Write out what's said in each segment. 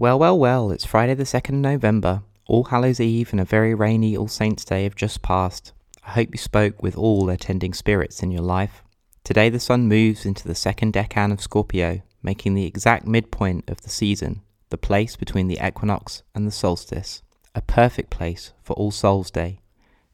Well, well, well, it's Friday the 2nd November. All Hallows Eve and a very rainy All Saints Day have just passed. I hope you spoke with all attending spirits in your life. Today the sun moves into the second decan of Scorpio, making the exact midpoint of the season, the place between the equinox and the solstice. A perfect place for All Souls Day.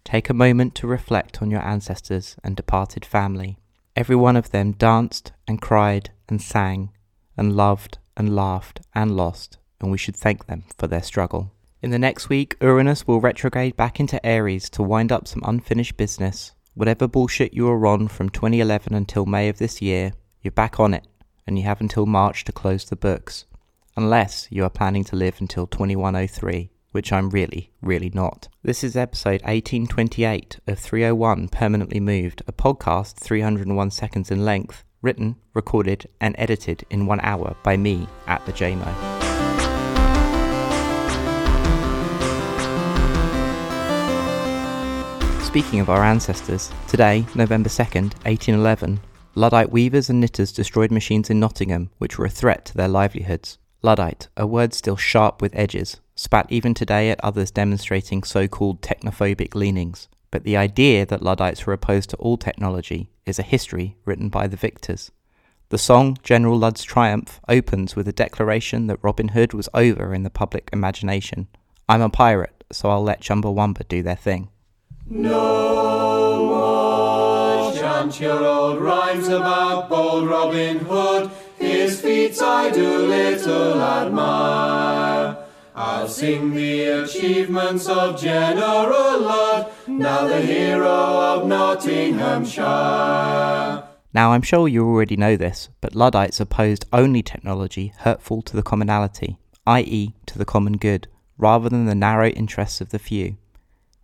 Take a moment to reflect on your ancestors and departed family. Every one of them danced and cried and sang and loved and laughed and lost and we should thank them for their struggle. In the next week, Uranus will retrograde back into Aries to wind up some unfinished business. Whatever bullshit you were on from 2011 until May of this year, you're back on it, and you have until March to close the books. Unless you are planning to live until 2103, which I'm really, really not. This is episode 1828 of 301 Permanently Moved, a podcast 301 seconds in length, written, recorded, and edited in one hour by me at the Jaymo. Speaking of our ancestors, today, November 2nd, 1811, Luddite weavers and knitters destroyed machines in Nottingham which were a threat to their livelihoods. Luddite, a word still sharp with edges, spat even today at others demonstrating so called technophobic leanings. But the idea that Luddites were opposed to all technology is a history written by the victors. The song General Ludd's Triumph opens with a declaration that Robin Hood was over in the public imagination. I'm a pirate, so I'll let Chumbawamba do their thing. No more chant your old rhymes about bold Robin Hood. His feats I do little admire. I'll sing the achievements of General Ludd, now the hero of Nottinghamshire. Now, I'm sure you already know this, but Luddites opposed only technology hurtful to the commonality, i.e., to the common good, rather than the narrow interests of the few.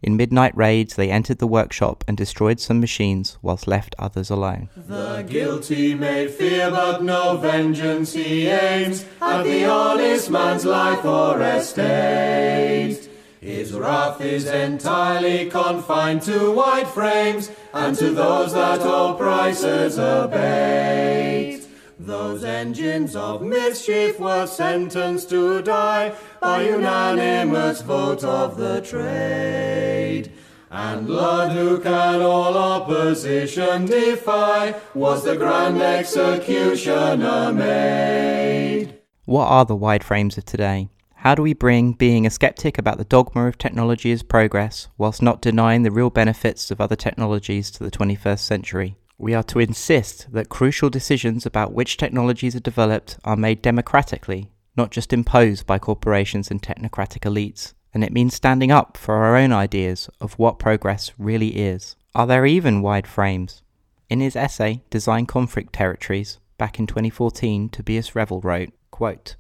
In midnight raids, they entered the workshop and destroyed some machines, whilst left others alone. The guilty may fear, but no vengeance he aims at the honest man's life or estate. His wrath is entirely confined to wide frames and to those that all prices abate. Those engines of mischief were sentenced to die by unanimous vote of the trade. And Ludd, who can all opposition defy, was the grand executioner made. What are the wide frames of today? How do we bring being a skeptic about the dogma of technology as progress, whilst not denying the real benefits of other technologies to the 21st century? We are to insist that crucial decisions about which technologies are developed are made democratically, not just imposed by corporations and technocratic elites. And it means standing up for our own ideas of what progress really is. Are there even wide frames? In his essay, Designed Conflict Territories, back in 2014, Tobias Revell wrote, quote,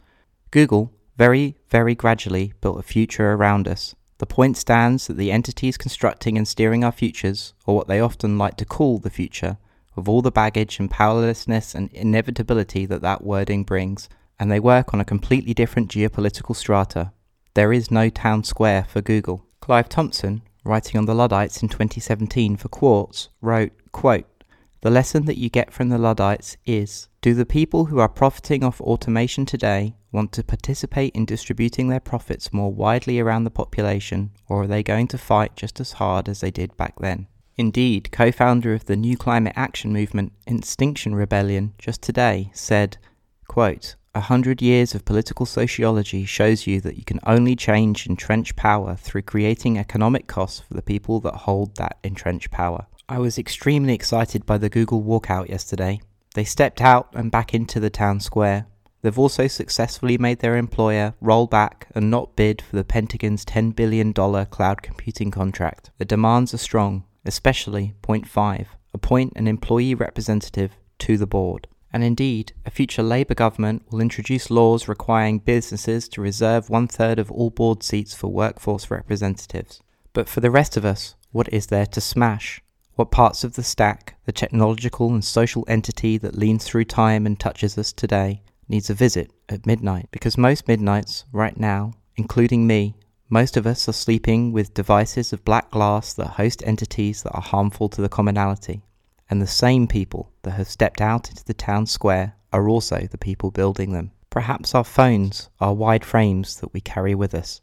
Google very, very gradually built a future around us the point stands that the entities constructing and steering our futures, or what they often like to call the future, with all the baggage and powerlessness and inevitability that that wording brings, and they work on a completely different geopolitical strata. There is no town square for Google. Clive Thompson, writing on the Luddites in 2017 for Quartz, wrote, quote, The lesson that you get from the Luddites is do the people who are profiting off automation today want to participate in distributing their profits more widely around the population, or are they going to fight just as hard as they did back then? Indeed, co founder of the new climate action movement, Extinction Rebellion, just today said, quote, a hundred years of political sociology shows you that you can only change entrenched power through creating economic costs for the people that hold that entrenched power. I was extremely excited by the Google walkout yesterday. They stepped out and back into the town square, They've also successfully made their employer roll back and not bid for the Pentagon's $10 billion cloud computing contract. The demands are strong, especially point 5, appoint an employee representative to the board. And indeed, a future Labour government will introduce laws requiring businesses to reserve one third of all board seats for workforce representatives. But for the rest of us, what is there to smash? What parts of the stack, the technological and social entity that leans through time and touches us today, needs a visit at midnight because most midnights, right now, including me, most of us are sleeping with devices of black glass that host entities that are harmful to the commonality. And the same people that have stepped out into the town square are also the people building them. Perhaps our phones are wide frames that we carry with us.